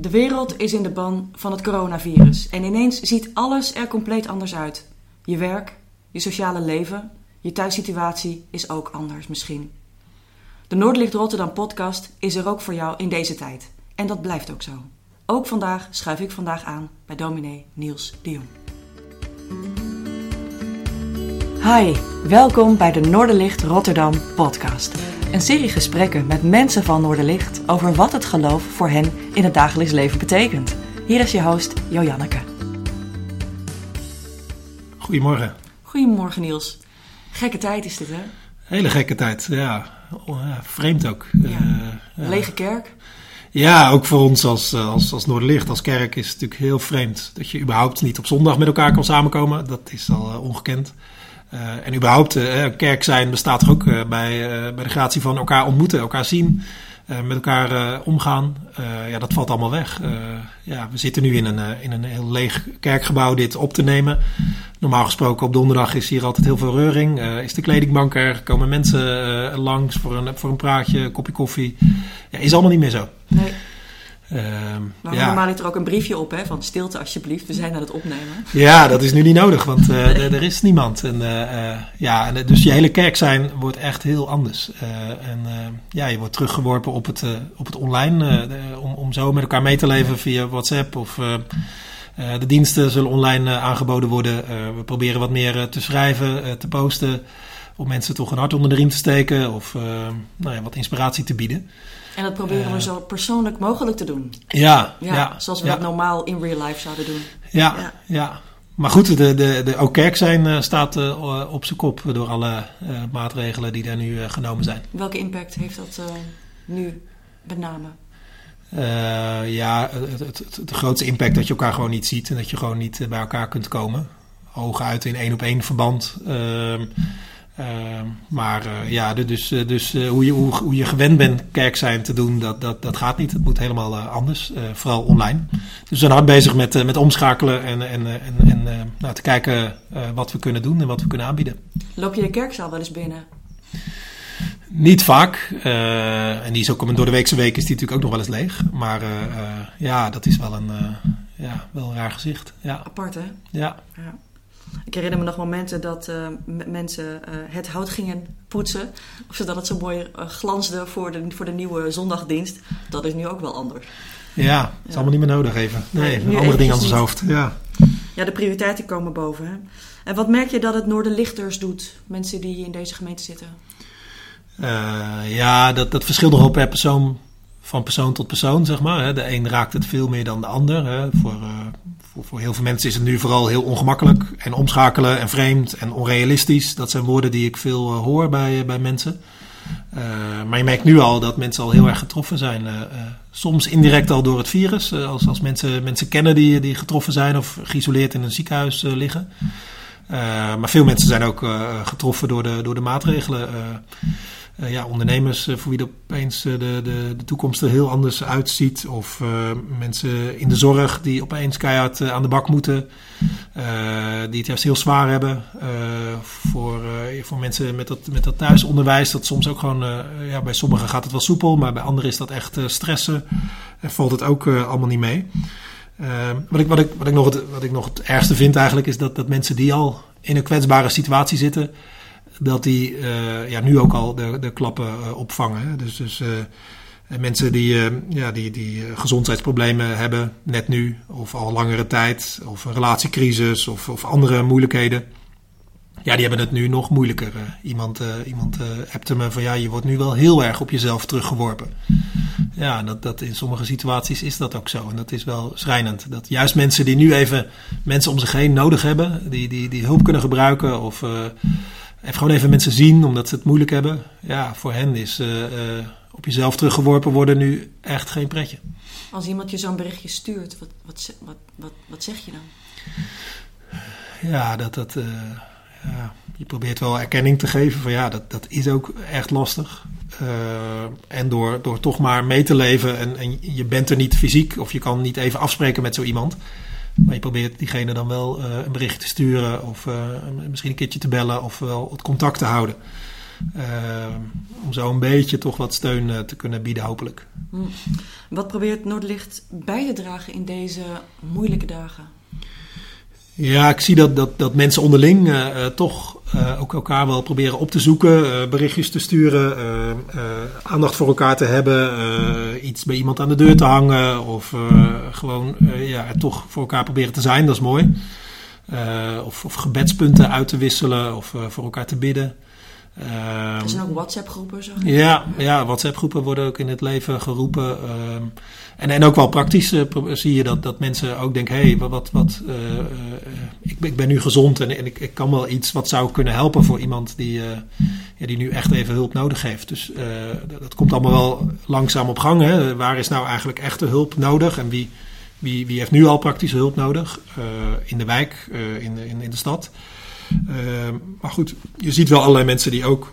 De wereld is in de ban van het coronavirus en ineens ziet alles er compleet anders uit. Je werk, je sociale leven, je thuissituatie is ook anders misschien. De Noordlicht Rotterdam podcast is er ook voor jou in deze tijd. En dat blijft ook zo. Ook vandaag schuif ik vandaag aan bij dominee Niels de Jong. Hi, welkom bij de Noorderlicht Rotterdam podcast. Een serie gesprekken met mensen van Noorderlicht over wat het geloof voor hen in het dagelijks leven betekent. Hier is je host Jojanneke. Goedemorgen. Goedemorgen Niels. Gekke tijd is dit hè? Hele gekke tijd, ja. Vreemd ook. Ja. Eh. Lege kerk. Ja, ook voor ons als, als, als Noorderlicht, als kerk is het natuurlijk heel vreemd dat je überhaupt niet op zondag met elkaar kan samenkomen. Dat is al eh, ongekend. Uh, en überhaupt, uh, kerk zijn bestaat er ook bij, bij de gratie van elkaar ontmoeten, elkaar zien, met elkaar omgaan. ja, dat valt allemaal weg. ja, we zitten nu in een, in een heel leeg kerkgebouw dit op te nemen. Normaal gesproken op donderdag is hier altijd heel veel reuring. is de kledingbank er, komen mensen langs voor een, voor een praatje, een kopje koffie. Ja, is allemaal niet meer zo. Nee. Um, Maar ja. normaal ligt er ook een briefje op hè, van stilte alsjeblieft, we zijn aan het opnemen. Ja, dat is nu niet nodig, want uh, er, er is niemand. En, uh, uh, ja, en dus je hele kerk zijn wordt echt heel anders. en ja, je wordt teruggeworpen op het, op het online, om, om zo met elkaar mee te leven via WhatsApp of de diensten zullen online aangeboden worden. we proberen wat meer te schrijven, te posten, om mensen toch een hart onder de riem te steken of nou ja, wat inspiratie te bieden. En dat proberen we zo persoonlijk mogelijk te doen. Ja, Ja, ja, zoals we ja. dat normaal in real life zouden doen. Ja, Ja. ja. Maar goed, de, de, de, ook kerk zijn uh, staat uh, op zijn kop door alle uh, maatregelen die daar nu genomen zijn. Welke impact heeft dat uh, nu met name? ja, het, het, het, de grootste impact dat je elkaar gewoon niet ziet en dat je gewoon niet bij elkaar kunt komen. Ogen uit in één op één verband. Ehm, maar uh, ja, dus, uh, dus hoe, je, hoe, hoe, je gewend bent kerk zijn te doen, dat, dat, dat gaat niet. Het moet helemaal anders, vooral online. Dus we zijn hard bezig met, met omschakelen en, en, en, en nou, te kijken wat we kunnen doen en wat we kunnen aanbieden. Loop je de kerkzaal wel eens binnen? Niet vaak. en die is ook om een door de weekse week is die natuurlijk ook nog wel eens leeg. Maar ja, dat is wel een, ja, wel een raar gezicht. Ja. Apart hè? Ja. ja. Ik herinner me nog momenten dat uh, mensen uh, het hout gingen poetsen. Zodat het zo mooi uh, glansde voor de, voor de nieuwe zondagdienst. Dat is nu ook wel anders. Ja, het is ja. allemaal niet meer nodig even. Nee, nee andere dingen aan ons hoofd. Ja. ja, de prioriteiten komen boven. Hè? En wat merk je dat het Noorderlichters doet? Mensen die in deze gemeente zitten. ja, dat, dat verschilt nogal per persoon van persoon tot persoon, zeg maar. De een raakt het veel meer dan de ander. Voor, uh, voor, voor, heel veel mensen is het nu vooral heel ongemakkelijk en omschakelen en vreemd en onrealistisch. Dat zijn woorden die ik veel uh, hoor bij, bij mensen. Maar je merkt nu al dat mensen al heel erg getroffen zijn. soms indirect al door het virus. als, als mensen mensen kennen die, die getroffen zijn of geïsoleerd in een ziekenhuis liggen. maar veel mensen zijn ook getroffen door de, door de maatregelen. Uh, ja, ondernemers uh, voor wie opeens uh, de, de, de toekomst er heel anders uitziet. Of mensen in de zorg die opeens keihard aan de bak moeten. die het juist heel zwaar hebben. voor, voor mensen met dat, met dat thuisonderwijs. Dat soms ook gewoon, ja, bij sommigen gaat het wel soepel. Maar bij anderen is dat echt stressen. En valt het ook allemaal niet mee. wat, ik, wat, ik, wat, ik nog het, wat ik nog het ergste vind eigenlijk is dat, dat mensen die al in een kwetsbare situatie zitten dat die uh, ja, nu ook al de, de klappen uh, opvangen. Dus, dus uh, mensen die, ja, die, die gezondheidsproblemen hebben, net nu, of al langere tijd, of een relatiecrisis of, of andere moeilijkheden. Ja, die hebben het nu nog moeilijker. iemand iemand appte me van ja, je wordt nu wel heel erg op jezelf teruggeworpen. Ja, dat, dat in sommige situaties is dat ook zo. En dat is wel schrijnend. Dat juist mensen die nu even mensen om zich heen nodig hebben, die, die, die hulp kunnen gebruiken of en gewoon even mensen zien omdat ze het moeilijk hebben. Ja, voor hen is uh, uh, op jezelf teruggeworpen worden nu echt geen pretje. Als iemand je zo'n berichtje stuurt, wat, wat, wat, wat, wat zeg je dan? Ja, dat dat. Uh, ja, je probeert wel erkenning te geven van ja, dat, dat is ook echt lastig. en door, door toch maar mee te leven en, en je bent er niet fysiek of je kan niet even afspreken met zo iemand. Maar je probeert diegene dan wel uh, een bericht te sturen of uh, misschien een keertje te bellen of wel het contact te houden. om zo een beetje toch wat steun te kunnen bieden, hopelijk. Hm. Wat probeert Noordlicht bij te dragen in deze moeilijke dagen? Ja, ik zie dat, dat, dat mensen onderling uh, toch uh, ook elkaar wel proberen op te zoeken, uh, berichtjes te sturen, aandacht voor elkaar te hebben, iets bij iemand aan de deur te hangen of gewoon ja, toch voor elkaar proberen te zijn, dat is mooi. of, of gebedspunten uit te wisselen of voor elkaar te bidden. er zijn ook WhatsApp-groepen, zo. Ja, ja WhatsApp-groepen worden ook in het leven geroepen. En, en ook wel praktisch uh, zie je dat, dat mensen ook denken: hé, hey, wat, wat, uh, uh, ik, ik, ben nu gezond en, en ik, ik, kan wel iets wat zou kunnen helpen voor iemand die, ja, die nu echt even hulp nodig heeft. Dus dat, dat, komt allemaal wel langzaam op gang. Hè? Waar is nou eigenlijk echte hulp nodig en wie, wie, wie heeft nu al praktische hulp nodig? in de wijk, in, in, in de stad. maar goed, je ziet wel allerlei mensen die ook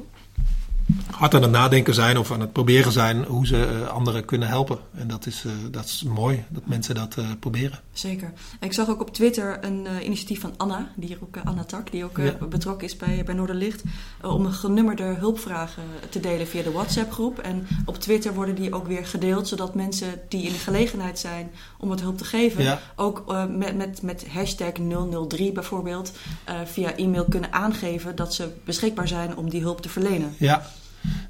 hard aan het nadenken zijn of aan het proberen zijn hoe ze uh, anderen kunnen helpen. En dat is, uh, dat is mooi dat mensen dat uh, proberen. Zeker. Ik zag ook op Twitter een initiatief van Anna, die ook, Anna Tak, die ook ja. betrokken is bij, bij Noorderlicht, om een genummerde hulpvragen te delen via de WhatsApp-groep. En op Twitter worden die ook weer gedeeld, zodat mensen die in de gelegenheid zijn om wat hulp te geven, ja. ook met, met, met hashtag 003 bijvoorbeeld, via e-mail kunnen aangeven dat ze beschikbaar zijn om die hulp te verlenen. Ja.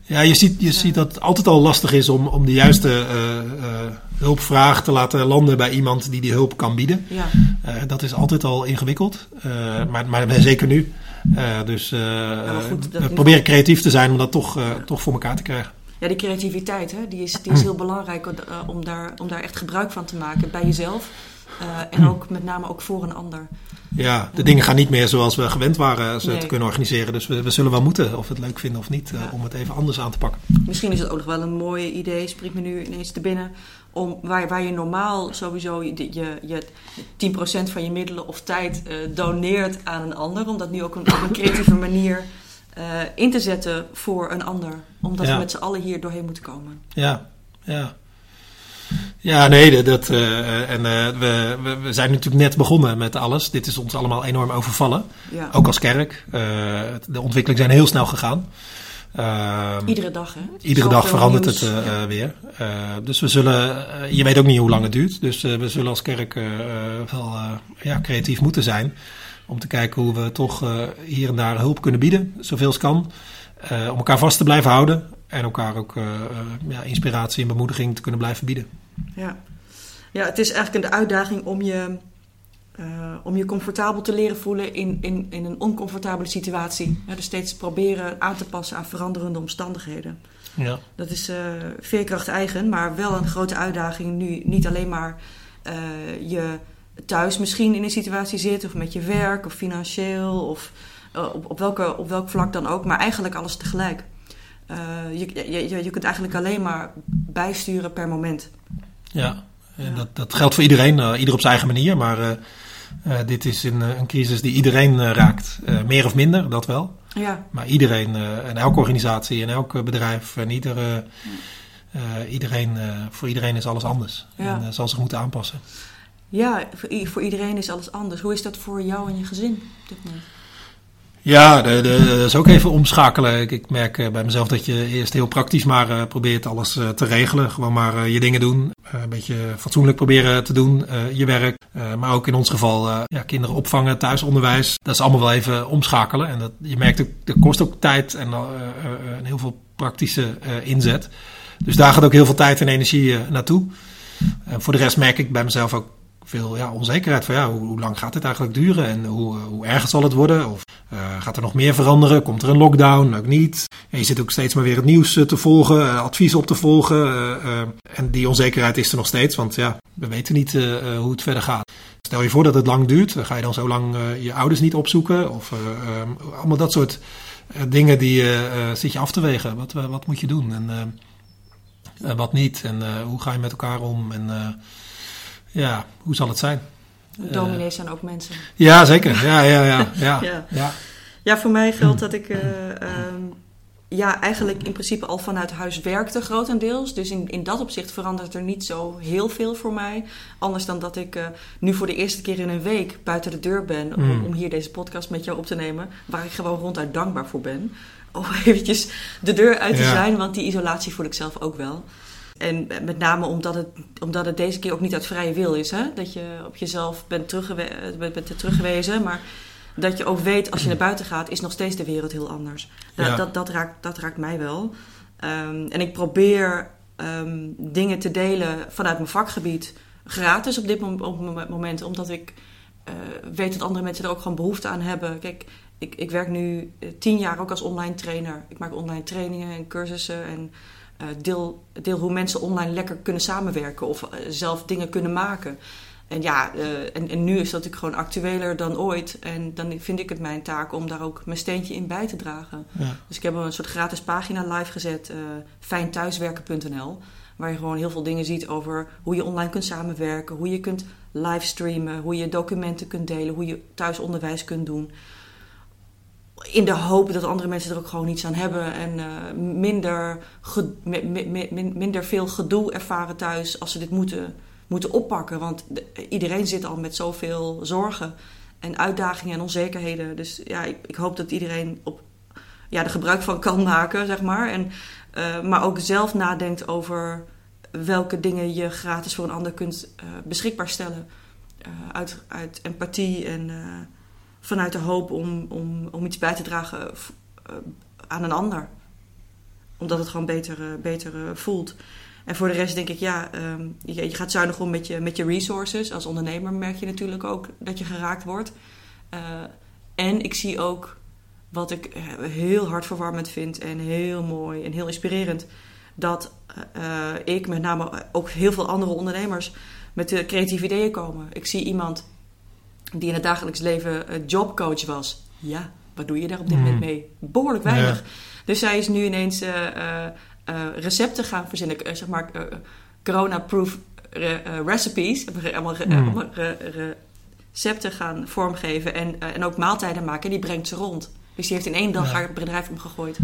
Ja, je ziet, je ziet dat het altijd al lastig is om, om de juiste uh, uh, hulpvraag te laten landen bij iemand die die hulp kan bieden. Ja. Uh, dat is altijd al ingewikkeld, maar, maar zeker nu. dus ja, goed, we proberen creatief te zijn om dat toch, toch voor elkaar te krijgen. Ja, die creativiteit, hè, die, is, die is heel belangrijk om, daar, om daar echt gebruik van te maken bij jezelf. en ook met name ook voor een ander. Ja, de dingen gaan niet meer zoals we gewend waren ze te kunnen organiseren. Dus we, we, zullen wel moeten, of we het leuk vinden of niet, uh, om het even anders aan te pakken. Misschien is het ook nog wel een mooi idee, spreekt me nu ineens te binnen, om waar, waar je normaal sowieso je, je, je 10% van je middelen of tijd uh, doneert aan een ander, om dat nu ook een, op een creatieve manier uh, in te zetten voor een ander. Omdat ja. we met z'n allen hier doorheen moeten komen. Ja, ja. Ja, nee, dat, uh, en uh, we, we, zijn natuurlijk net begonnen met alles. Dit is ons allemaal enorm overvallen. Ja. Ook als kerk. Uh, de ontwikkelingen zijn heel snel gegaan. Ehm, iedere dag, hè? Iedere dag verandert het ja. weer. dus we zullen, je weet ook niet hoe lang het duurt. Dus we zullen als kerk wel ja, creatief moeten zijn. Om te kijken hoe we toch hier en daar hulp kunnen bieden, zoveel als kan. om elkaar vast te blijven houden. En elkaar ook ja, inspiratie en bemoediging te kunnen blijven bieden. Ja. ja, het is eigenlijk een uitdaging om je, uh, om je comfortabel te leren voelen in, in, in een oncomfortabele situatie. Ja, dus steeds proberen aan te passen aan veranderende omstandigheden. Ja. Dat is uh, veerkracht eigen, maar wel een grote uitdaging nu. Niet alleen maar uh, je thuis misschien in een situatie zit, of met je werk, of financieel, of op, op, welke, op welk vlak dan ook, maar eigenlijk alles tegelijk. je, je, je kunt eigenlijk alleen maar bijsturen per moment. Ja, en dat, dat geldt voor iedereen, uh, ieder op zijn eigen manier. Maar uh, uh, dit is een, een crisis die iedereen raakt. meer of minder, dat wel. Ja. Maar iedereen, en elke organisatie en elk bedrijf en iedere, iedereen, voor iedereen is alles anders. Ja. En zal zich moeten aanpassen. Ja, voor, voor iedereen is alles anders. Hoe is dat voor jou en je gezin op dit moment? Ja, dat is ook even omschakelen. Ik, merk bij mezelf dat je eerst heel praktisch maar uh, probeert alles uh, te regelen. Gewoon maar je dingen doen. een beetje fatsoenlijk proberen te doen, je werk. maar ook in ons geval ja, kinderen opvangen, thuisonderwijs. Dat is allemaal wel even omschakelen. En dat, je merkt ook, dat kost ook tijd en, en heel veel praktische inzet. Dus daar gaat ook heel veel tijd en energie naartoe. voor de rest merk ik bij mezelf ook veel ja, onzekerheid van ja, hoe, hoe, lang gaat dit eigenlijk duren en hoe, hoe erg zal het worden? Of uh, gaat er nog meer veranderen? Komt er een lockdown? Ook niet. En je zit ook steeds maar weer het nieuws te volgen, advies op te volgen. En die onzekerheid is er nog steeds, want ja, we weten niet hoe het verder gaat. Stel je voor dat het lang duurt, ga je dan zo lang je ouders niet opzoeken? Of allemaal dat soort dingen die zit je af te wegen. Wat, wat moet je doen en wat niet? En hoe ga je met elkaar om? En ja, hoe zal het zijn? Dominees zijn ook mensen. Ja, zeker. Ja, ja, ja. ja, ja. ja. ja voor mij geldt dat ik uh, um, ja, eigenlijk in principe al vanuit huis werkte grotendeels. Dus in, in dat opzicht verandert er niet zo heel veel voor mij. Anders dan dat ik uh, nu voor de eerste keer in een week buiten de deur ben... Om, Mm. om hier deze podcast met jou op te nemen. Waar ik gewoon ronduit dankbaar voor ben. Om eventjes de deur uit te Ja. zijn, want die isolatie voel ik zelf ook wel. En met name omdat het, omdat het deze keer ook niet uit vrije wil is. Hè? Dat je op jezelf bent, teruggewe bent, bent teruggewezen. Maar dat je ook weet als je naar buiten gaat, is nog steeds de wereld heel anders. Dat, Ja. dat, dat, raakt, dat raakt mij wel. Ehm, en ik probeer ehm, dingen te delen vanuit mijn vakgebied. Gratis op dit mom- op moment. Omdat ik eh, weet dat andere mensen er ook gewoon behoefte aan hebben. Kijk, ik, ik werk nu eh, tien jaar ook als online trainer. Ik maak online trainingen en cursussen. En eh, deel, deel hoe mensen online lekker kunnen samenwerken. Of eh, zelf dingen kunnen maken. En ja, eh, en, en nu is dat natuurlijk gewoon actueler dan ooit. En dan vind ik het mijn taak om daar ook mijn steentje in bij te dragen. Ja. Dus ik heb een soort gratis pagina live gezet, eh fijnthuiswerken.nl. Waar je gewoon heel veel dingen ziet over hoe je online kunt samenwerken, hoe je kunt livestreamen, hoe je documenten kunt delen, hoe je thuisonderwijs kunt doen. In de hoop dat andere mensen er ook gewoon niets aan hebben en eh, minder, minder veel gedoe ervaren thuis als ze dit moeten, moeten oppakken. Want de- iedereen zit al met zoveel zorgen en uitdagingen en onzekerheden. Dus ja, ik, ik hoop dat iedereen op, ja, er gebruik van kan maken, zeg maar. En, eh, maar ook zelf nadenkt over welke dingen je gratis voor een ander kunt eh, beschikbaar stellen. Uit, uit empathie en vanuit de hoop om, om, om iets bij te dragen eh, aan een ander. Omdat het gewoon beter, eh, beter eh, voelt. En voor de rest denk ik, ja, ehm, je, je gaat zuinig om met je, met je resources. Als ondernemer merk je natuurlijk ook dat je geraakt wordt. En ik zie ook wat ik heel hartverwarmend vind en heel mooi en heel inspirerend. Dat ik, met name ook heel veel andere ondernemers, met creatieve ideeën komen. Ik zie iemand die in het dagelijks leven eh, jobcoach was. Ja, wat doe je daar op dit Mm. moment mee? Behoorlijk weinig. Ja. Dus zij is nu ineens eh, eh, recepten gaan verzinnen, zeg maar corona-proof re- recipes, allemaal Mm. re- recepten gaan vormgeven en, en ook maaltijden maken. En die brengt ze rond. Dus die heeft in één dag Ja. haar bedrijf omgegooid.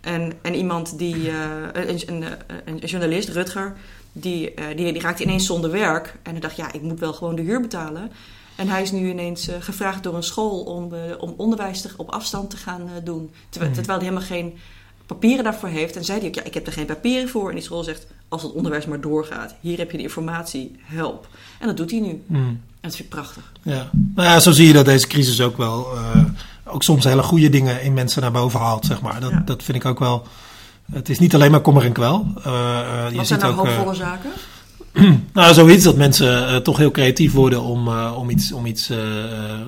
En, en iemand die, een, een, een, journalist, Rutger, die, die, die raakte ineens zonder werk. En hij dacht, ja, ik moet wel gewoon de huur betalen. En hij is nu ineens eh, gevraagd door een school om, eh, om onderwijs te- op afstand te gaan eh, doen. Terwijl, Hmm. terwijl hij helemaal geen papieren daarvoor heeft. En zei hij ook, ja, ik heb er geen papieren voor. En die school zegt, als het onderwijs maar doorgaat, hier heb je de informatie, help. En dat doet hij nu. Mm. En dat vind ik prachtig. Ja. Nou ja, zo zie je dat deze crisis ook wel ook soms hele goede dingen in mensen naar boven haalt, zeg maar. Dat, Ja. dat vind ik ook wel. Het is niet alleen maar kommer en kwel. Eh, je Wat ziet zijn nou ook. hoopvolle zaken? nou, zoiets dat mensen eh, toch heel creatief worden om, eh, om iets, om iets eh,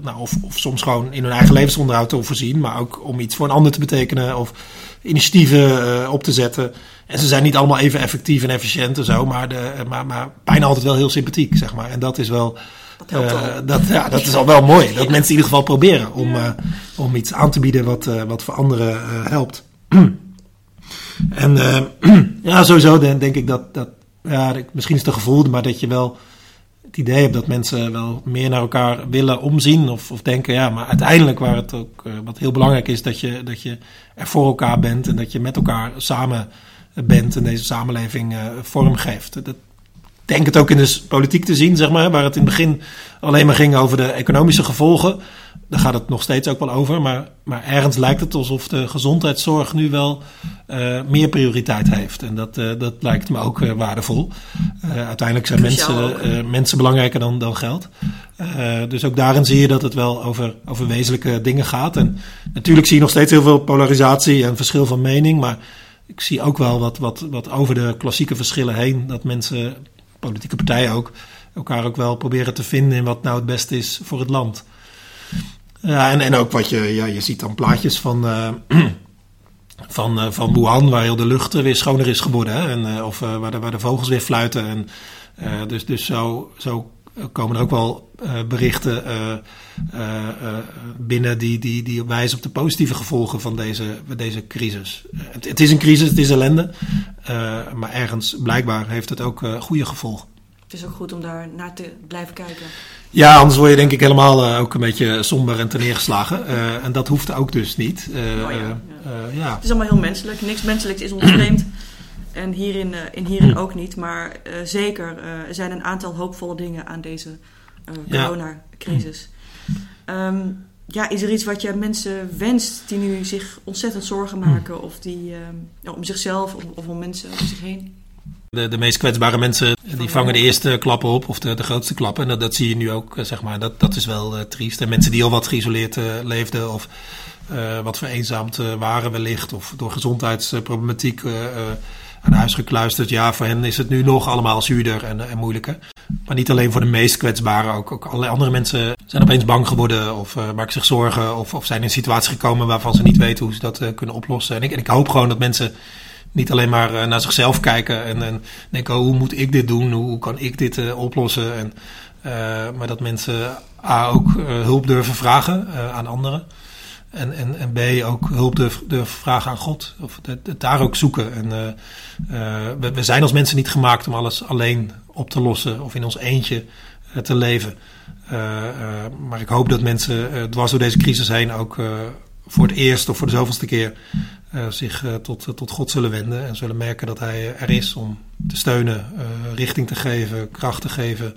nou, of, of soms gewoon in hun eigen levensonderhoud te voorzien, maar ook om iets voor een ander te betekenen of initiatieven op te zetten. En ze zijn niet allemaal even effectief en efficiënt en zo, maar, de, maar, maar bijna altijd wel heel sympathiek, zeg maar. En dat is wel. Dat dat, ja, dat is al wel mooi. Dat mensen in ieder geval proberen om, om iets aan te bieden wat, wat voor anderen helpt. en ja, sowieso denk, denk ik dat, dat ja, misschien is het een gevoel, maar dat je wel het idee hebt dat mensen wel meer naar elkaar willen omzien of, of denken, ja, maar uiteindelijk waar het ook, eh, wat heel belangrijk is, dat je, dat je er voor elkaar bent en dat je met elkaar samen bent en deze samenleving eh, vormgeeft. Dat, denk het ook in de politiek te zien, zeg maar, waar het in het begin alleen maar ging over de economische gevolgen. Daar gaat het nog steeds ook wel over, maar, maar ergens lijkt het alsof de gezondheidszorg nu wel eh, meer prioriteit heeft. En dat, eh, dat lijkt me ook eh, waardevol. Uiteindelijk zijn mensen, mensen belangrijker dan, dan geld. Dus ook daarin zie je dat het wel over, over wezenlijke dingen gaat. En natuurlijk zie je nog steeds heel veel polarisatie en verschil van mening, maar ik zie ook wel wat, wat, wat over de klassieke verschillen heen, dat mensen, politieke partijen ook, elkaar ook wel proberen te vinden in wat nou het beste is voor het land. Ja, en, en ook wat je, ja, je ziet dan plaatjes van, eh, van, eh, van Wuhan, waar heel de lucht weer schoner is geworden. Hè? En, eh, of waar, de, waar de vogels weer fluiten. En, dus dus zo, zo komen er ook wel eh, berichten eh, eh, binnen die, die, die wijzen op de positieve gevolgen van deze, deze crisis. Het, het is een crisis, het is ellende. maar ergens blijkbaar heeft het ook goede gevolgen. Het is ook goed om daar naar te blijven kijken. Ja, anders word je denk ik helemaal ook een beetje somber en neergeslagen. Uh, en dat hoeft ook dus niet. Oh ja, ja. Het is allemaal heel menselijk. Niks menselijks is ons vreemd. En hierin, in hierin ook niet. Maar zeker, er zijn een aantal hoopvolle dingen aan deze coronacrisis. Um, ja, is er iets wat je mensen wenst die nu zich ontzettend zorgen maken? Of die om zichzelf of, of om mensen om zich heen? De, de meest kwetsbare mensen die vangen de eerste klappen op, of de, de grootste klappen. En dat, dat zie je nu ook, zeg maar. Dat, dat is wel uh, triest. En mensen die al wat geïsoleerd uh, leefden, of wat vereenzaamd waren wellicht, of door gezondheidsproblematiek aan huis gekluisterd. Ja, voor hen is het nu nog allemaal zuurder en, en moeilijker. Maar niet alleen voor de meest kwetsbaren, ook, ook allerlei andere mensen zijn opeens bang geworden of maken zich zorgen of, of zijn in een situatie gekomen waarvan ze niet weten hoe ze dat kunnen oplossen. En ik, en ik hoop gewoon dat mensen niet alleen maar uh, naar zichzelf kijken en, en denken, oh, hoe moet ik dit doen? Hoe, kan ik dit oplossen? En, maar dat mensen A, ook hulp durven vragen aan anderen. En, en, en B, ook hulp durven, durven vragen aan God. Of het, daar ook zoeken. En, we, we, zijn als mensen niet gemaakt om alles alleen op te lossen of in ons eentje te leven. maar ik hoop dat mensen dwars door deze crisis heen ook voor het eerst of voor de zoveelste keer zich uh, tot, uh, tot God zullen wenden en zullen merken dat Hij er is om te steunen, richting te geven, kracht te geven.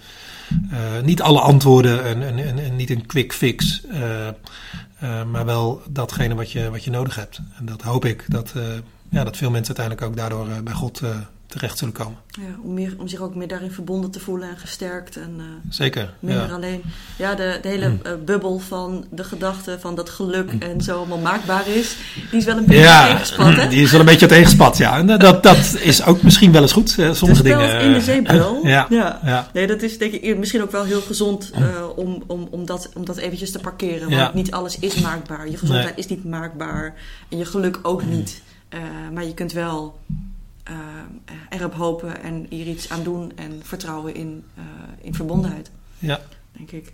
niet alle antwoorden en, en, en, niet een quick fix, maar wel datgene wat je, wat je nodig hebt. En dat hoop ik dat, ja, dat veel mensen uiteindelijk ook daardoor bij God terecht zullen komen. Ja, om, meer, om zich ook meer daarin verbonden te voelen en gesterkt. En, uh, Zeker. Minder alleen. Ja, de, de hele uh, bubbel van de gedachte van dat geluk mm. en zo allemaal maakbaar is, die is wel een beetje ja, tegenspat. Hè? Die is wel een beetje tegenspat, ja. En dat, dat is ook misschien wel eens goed. Uh, sommige dingen. in de zeepbel. ja, ja. ja. Nee, dat is denk ik misschien ook wel heel gezond om, om, om, dat, om dat eventjes te parkeren. Want niet alles is maakbaar. Je gezondheid nee. is niet maakbaar. En je geluk ook niet. maar je kunt wel erop hopen en hier iets aan doen en vertrouwen in, uh, in verbondenheid. Ja. Denk ik.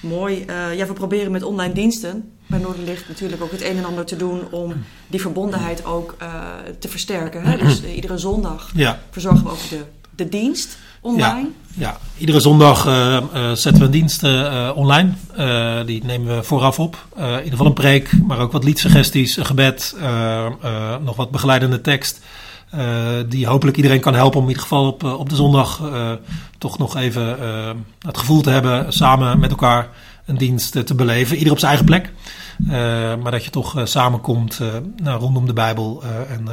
Mooi. Uh, ja, we proberen met online diensten bij Noorderlicht natuurlijk ook het een en ander te doen om die verbondenheid ook te versterken. Hè? Dus iedere zondag ja. verzorgen we ook de, de dienst online. Ja, ja. iedere zondag zetten we een dienst online. die nemen we vooraf op. in ieder geval een preek, maar ook wat liedsuggesties, een gebed, nog wat begeleidende tekst. Uh, die hopelijk iedereen kan helpen om in ieder geval op, eh, op de zondag uh, toch nog even het gevoel te hebben samen met elkaar een dienst te beleven. Ieder op zijn eigen plek. maar dat je toch samenkomt nou, rondom de Bijbel en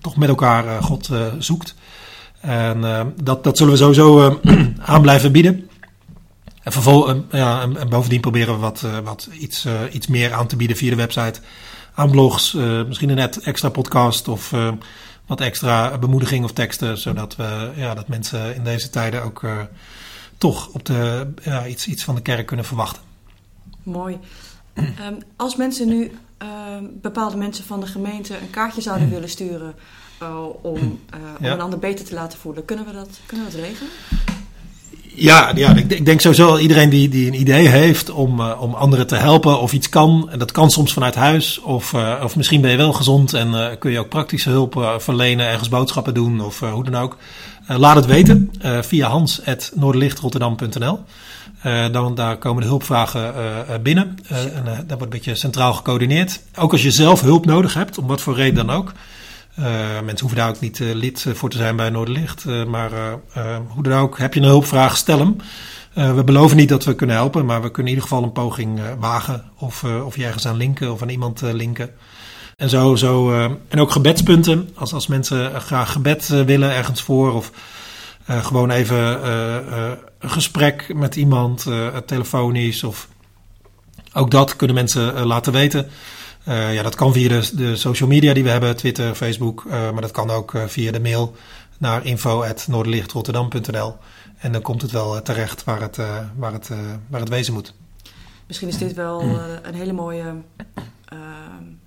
toch met elkaar God zoekt. En dat, dat zullen we sowieso aan blijven bieden. En, vervol, ja, en, en, bovendien proberen we wat, wat iets, iets meer aan te bieden via de website. Aan blogs, misschien een net extra podcast of wat extra bemoediging of teksten, zodat we, ja, dat mensen in deze tijden ook uh, toch op de, ja, iets, iets van de kerk kunnen verwachten. Mooi. Um, als mensen nu uh, bepaalde mensen van de gemeente een kaartje zouden willen sturen uh, om, om ja. een ander beter te laten voelen, kunnen we dat, kunnen we dat regelen? Ja, ja ik, ik, denk sowieso iedereen die, die een idee heeft om, uh, om anderen te helpen of iets kan. En dat kan soms vanuit huis. Of, uh, of misschien ben je wel gezond en uh, kun je ook praktische hulp verlenen, ergens boodschappen doen of hoe dan ook. laat het weten via hans.noorderlichtrotterdam.nl. dan, daar komen de hulpvragen binnen. en dat wordt een beetje centraal gecoördineerd. Ook als je zelf hulp nodig hebt, om wat voor reden dan ook. Uh, mensen hoeven daar ook niet uh, lid eh, voor te zijn bij Noorderlicht. Maar hoe dan ook, heb je een hulpvraag, stel hem. we beloven niet dat we kunnen helpen, maar we kunnen in ieder geval een poging wagen. Of, of je ergens aan linken of aan iemand linken. En, zo, zo, en ook gebedspunten. Als, als mensen graag gebed willen ergens voor. Of gewoon even een gesprek met iemand, telefonisch. Of ook dat kunnen mensen laten weten. Uh, ja, dat kan via de, de, social media die we hebben, Twitter, Facebook. Uh, maar dat kan ook uh, via de mail naar info.noorderlichtrotterdam.nl. En dan komt het wel terecht waar het, waar, het, waar het wezen moet. Misschien is dit wel een hele mooie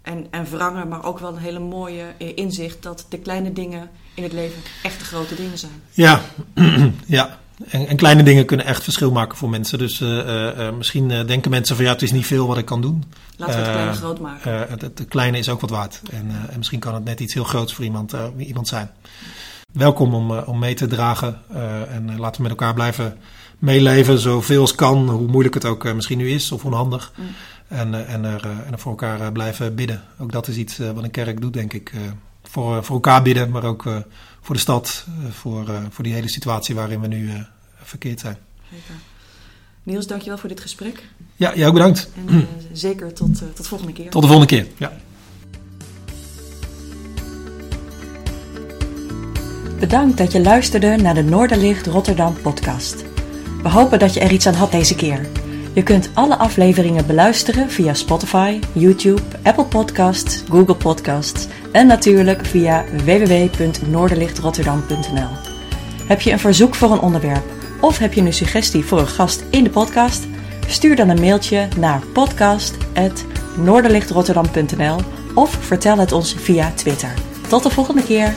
en, en verrangen, maar ook wel een hele mooie inzicht dat de kleine dingen in het leven echt de grote dingen zijn. Ja, ja. En, en, kleine dingen kunnen echt verschil maken voor mensen. Dus uh, uh, misschien denken mensen van ja, het is niet veel wat ik kan doen. Laten we het kleine groot maken. het, het, kleine is ook wat waard. En, en, misschien kan het net iets heel groots voor iemand, iemand zijn. welkom om, om mee te dragen. en laten we met elkaar blijven meeleven, zoveel als kan, hoe moeilijk het ook misschien nu is of onhandig. Mm. En, en, er, en er voor elkaar blijven bidden. Ook dat is iets wat een kerk doet, denk ik. voor, voor elkaar bidden, maar ook voor de stad, voor, voor die hele situatie waarin we nu verkeerd zijn. Zeker. Niels, dankjewel voor dit gesprek. Ja, jij ook bedankt. En uh, zeker tot, uh, tot de volgende keer. Tot de volgende keer, ja. Bedankt dat je luisterde naar de Noorderlicht Rotterdam podcast. We hopen dat je er iets aan had deze keer. Je kunt alle afleveringen beluisteren via Spotify, YouTube, Apple Podcasts, Google Podcasts en natuurlijk via www.noorderlichtrotterdam.nl. Heb je een verzoek voor een onderwerp of heb je een suggestie voor een gast in de podcast? Stuur dan een mailtje naar podcast.noorderlichtrotterdam.nl of vertel het ons via Twitter. Tot de volgende keer!